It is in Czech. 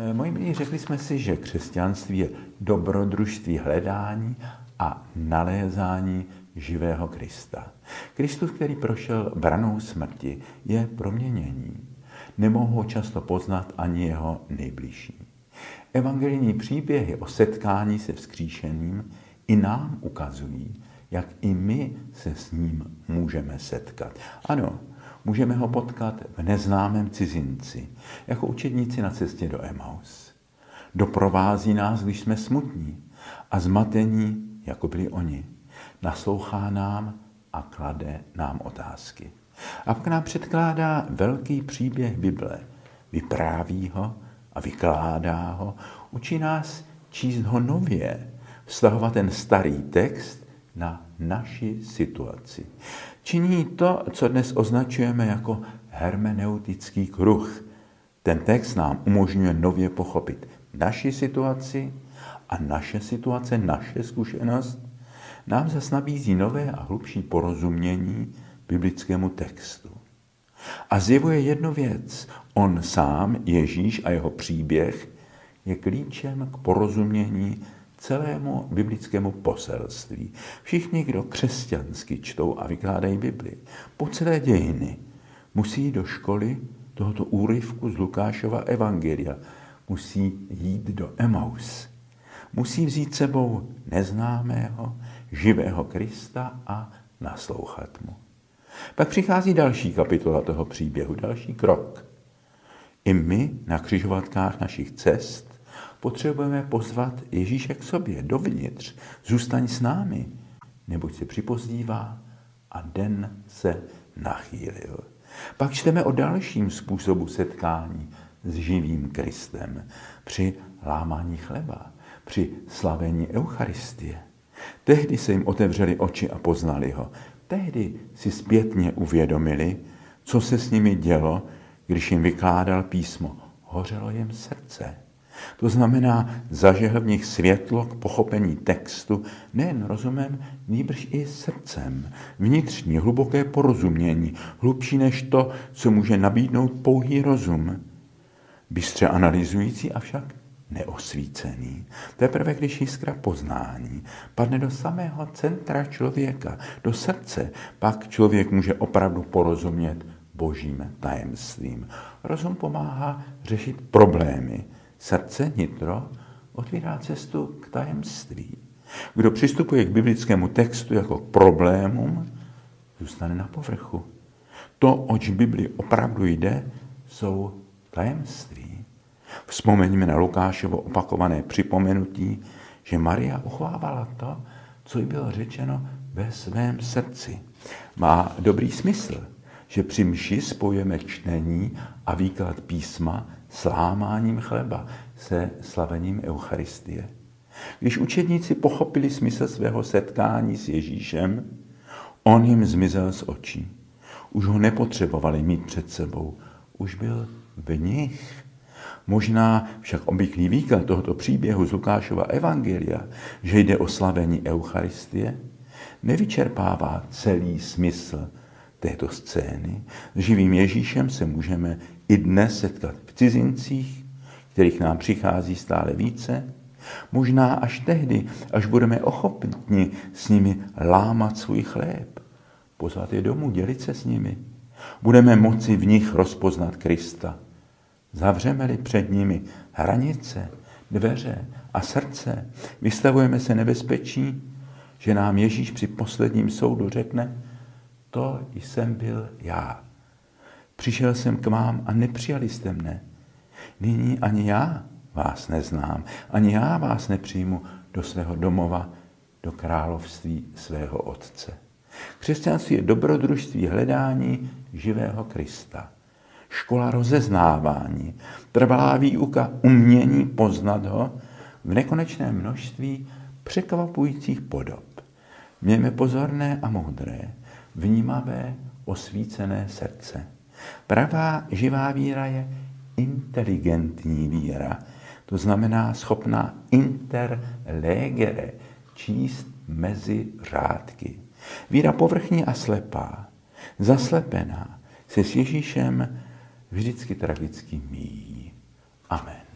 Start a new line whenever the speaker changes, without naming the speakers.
Eh, moji milí, řekli jsme si, že křesťanství je dobrodružství hledání a nalézání živého Krista. Kristus, který prošel branou smrti, je proměnění. Nemohou ho často poznat ani jeho nejbližší. Evangelijní příběhy o setkání se vzkříšeným i nám ukazují, jak i my se s ním můžeme setkat. Ano, můžeme ho potkat v neznámém cizinci, jako učedníci na cestě do Emaus. Doprovází nás, když jsme smutní a zmatení, jako byli oni. Naslouchá nám a klade nám otázky. A pak nám předkládá velký příběh Bible. Vypráví ho a vykládá ho. Učí nás číst ho nově, vztahovat ten starý text na naši situaci. Činí to, co dnes označujeme jako hermeneutický kruh. Ten text nám umožňuje nově pochopit naši situaci a naše situace, naše zkušenost, nám zase nabízí nové a hlubší porozumění biblickému textu. A zjevuje jednu věc. On sám, Ježíš a jeho příběh je klíčem k porozumění celému biblickému poselství. Všichni, kdo křesťansky čtou a vykládají Bibli, po celé dějiny, musí do školy tohoto úryvku z Lukášova evangelia, musí jít do Emaus. Musí vzít sebou neznámého, živého Krista a naslouchat mu. Pak přichází další kapitola toho příběhu, další krok. I my na křižovatkách našich cest potřebujeme pozvat Ježíše k sobě, dovnitř. Zůstaň s námi, neboť se připozdívá a den se nachýlil. Pak čteme o dalším způsobu setkání s živým Kristem při lámání chleba, při slavení Eucharistie. Tehdy se jim otevřeli oči a poznali ho. Tehdy si zpětně uvědomili, co se s nimi dělo, když jim vykládal písmo. Hořelo jim srdce. To znamená, zažehl v nich světlo k pochopení textu nejen rozumem, nýbrž i srdcem. Vnitřní, hluboké porozumění, hlubší než to, co může nabídnout pouhý rozum. Bystře analyzující, avšak neosvícený. Teprve když jiskra poznání padne do samého centra člověka, do srdce, pak člověk může opravdu porozumět božím tajemstvím. Rozum pomáhá řešit problémy, Srdce, nitro, otvírá cestu k tajemství. Kdo přistupuje k biblickému textu jako k problémům, zůstane na povrchu. To, oč Bibli opravdu jde, jsou tajemství. Vzpomeňme na Lukášovo opakované připomenutí, že Maria uchovávala to, co jí bylo řečeno ve svém srdci. Má dobrý smysl, že při mši spojujeme čtení a výklad písma s lámáním chleba, se slavením Eucharistie. Když učedníci pochopili smysl svého setkání s Ježíšem, on jim zmizel z očí. Už ho nepotřebovali mít před sebou, už byl v nich. Možná však obvyklý výklad tohoto příběhu z Lukášova Evangelia, že jde o slavení Eucharistie, nevyčerpává celý smysl této scény. S živým Ježíšem se můžeme i dnes setkat cizincích, kterých nám přichází stále více, možná až tehdy, až budeme ochotni s nimi lámat svůj chléb, pozvat je domů, dělit se s nimi. Budeme moci v nich rozpoznat Krista. Zavřeme-li před nimi hranice, dveře a srdce, vystavujeme se nebezpečí, že nám Ježíš při posledním soudu řekne, to jsem byl já. Přišel jsem k vám a nepřijali jste mne. Nyní ani já vás neznám, ani já vás nepřijmu do svého domova, do království svého Otce. Křesťanství je dobrodružství hledání živého Krista. Škola rozeznávání, trvalá výuka umění poznat ho v nekonečném množství překvapujících podob. Mějme pozorné a moudré, vnímavé, osvícené srdce. Pravá živá víra je inteligentní víra, to znamená schopná interlegere, číst mezi řádky. Víra povrchní a slepá, zaslepená, se s Ježíšem vždycky tragicky míjí. Amen.